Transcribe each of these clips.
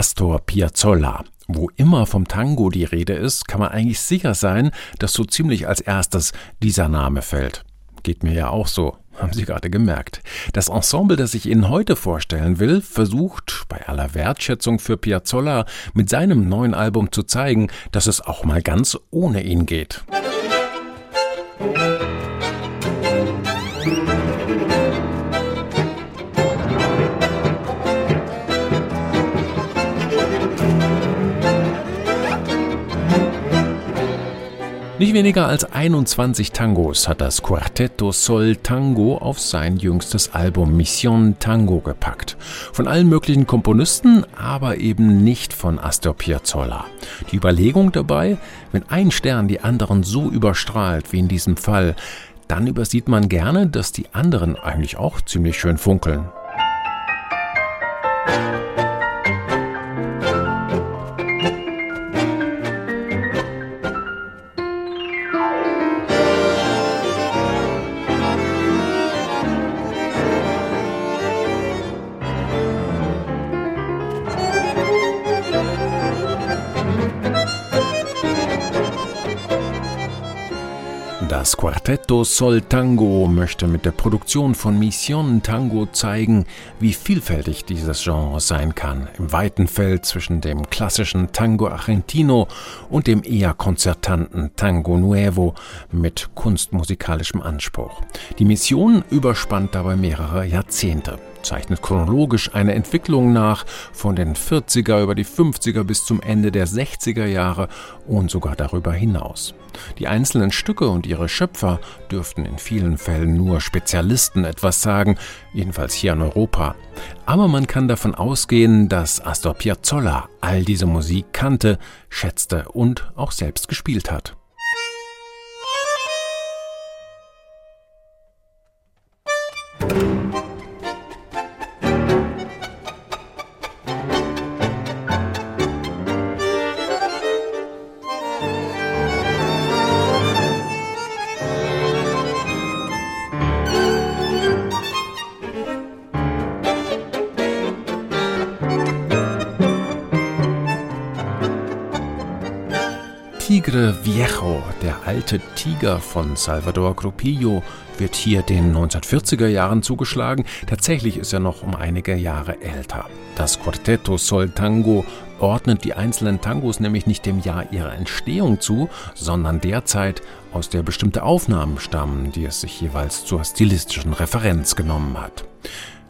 Astor Piazzolla. Wo immer vom Tango die Rede ist, kann man eigentlich sicher sein, dass so ziemlich als erstes dieser Name fällt. Geht mir ja auch so, haben Sie gerade gemerkt. Das Ensemble, das ich Ihnen heute vorstellen will, versucht, bei aller Wertschätzung für Piazzolla, mit seinem neuen Album zu zeigen, dass es auch mal ganz ohne ihn geht. Musik Nicht weniger als 21 Tangos hat das Quartetto Sol Tango auf sein jüngstes Album Mission Tango gepackt. Von allen möglichen Komponisten, aber eben nicht von Astor Piazzolla. Die Überlegung dabei, wenn ein Stern die anderen so überstrahlt wie in diesem Fall, dann übersieht man gerne, dass die anderen eigentlich auch ziemlich schön funkeln. Das Quartetto Sol Tango möchte mit der Produktion von Mission Tango zeigen, wie vielfältig dieses Genre sein kann, im weiten Feld zwischen dem klassischen Tango Argentino und dem eher konzertanten Tango Nuevo mit kunstmusikalischem Anspruch. Die Mission überspannt dabei mehrere Jahrzehnte zeichnet chronologisch eine Entwicklung nach von den 40er über die 50er bis zum Ende der 60er Jahre und sogar darüber hinaus. Die einzelnen Stücke und ihre Schöpfer dürften in vielen Fällen nur Spezialisten etwas sagen, jedenfalls hier in Europa. Aber man kann davon ausgehen, dass Astor Piazzolla all diese Musik kannte, schätzte und auch selbst gespielt hat. Tigre Viejo, der alte Tiger von Salvador Grupillo, wird hier den 1940er Jahren zugeschlagen. Tatsächlich ist er noch um einige Jahre älter. Das Quartetto Sol Tango ordnet die einzelnen Tangos nämlich nicht dem Jahr ihrer Entstehung zu, sondern der Zeit, aus der bestimmte Aufnahmen stammen, die es sich jeweils zur stilistischen Referenz genommen hat.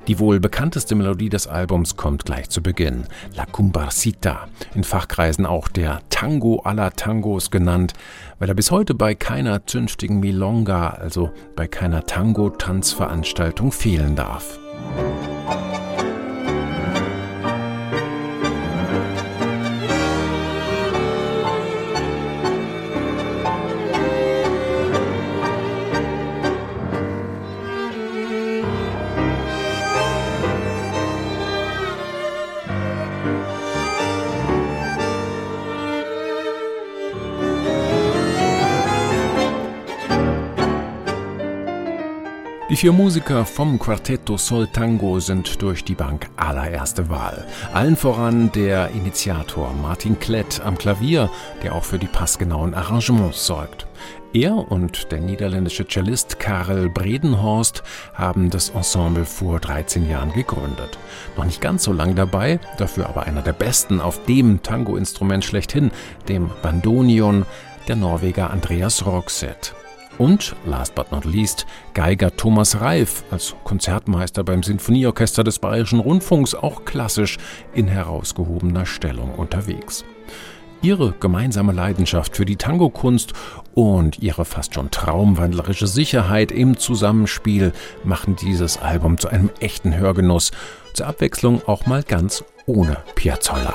Die wohl bekannteste Melodie des Albums kommt gleich zu Beginn. La Cumbarcita, in Fachkreisen auch der Tango aller Tangos genannt, weil er bis heute bei keiner zünftigen Milonga, also bei keiner Tango-Tanzveranstaltung fehlen darf. Die vier Musiker vom Quartetto Sol Tango sind durch die Bank allererste Wahl. Allen voran der Initiator Martin Klett am Klavier, der auch für die passgenauen Arrangements sorgt. Er und der niederländische Cellist Karel Bredenhorst haben das Ensemble vor 13 Jahren gegründet. Noch nicht ganz so lang dabei, dafür aber einer der besten auf dem Tango-Instrument schlechthin, dem Bandonion, der Norweger Andreas Roxeth. Und, last but not least, Geiger Thomas Reif als Konzertmeister beim Sinfonieorchester des Bayerischen Rundfunks auch klassisch in herausgehobener Stellung unterwegs. Ihre gemeinsame Leidenschaft für die Tango-Kunst und ihre fast schon traumwandlerische Sicherheit im Zusammenspiel machen dieses Album zu einem echten Hörgenuss, zur Abwechslung auch mal ganz ohne Piazzolla.